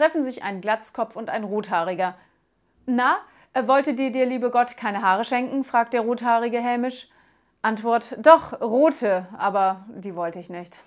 treffen sich ein Glatzkopf und ein Rothaariger. Na, äh, wollte dir der liebe Gott keine Haare schenken? fragt der Rothaarige hämisch. Antwort: Doch, rote, aber die wollte ich nicht.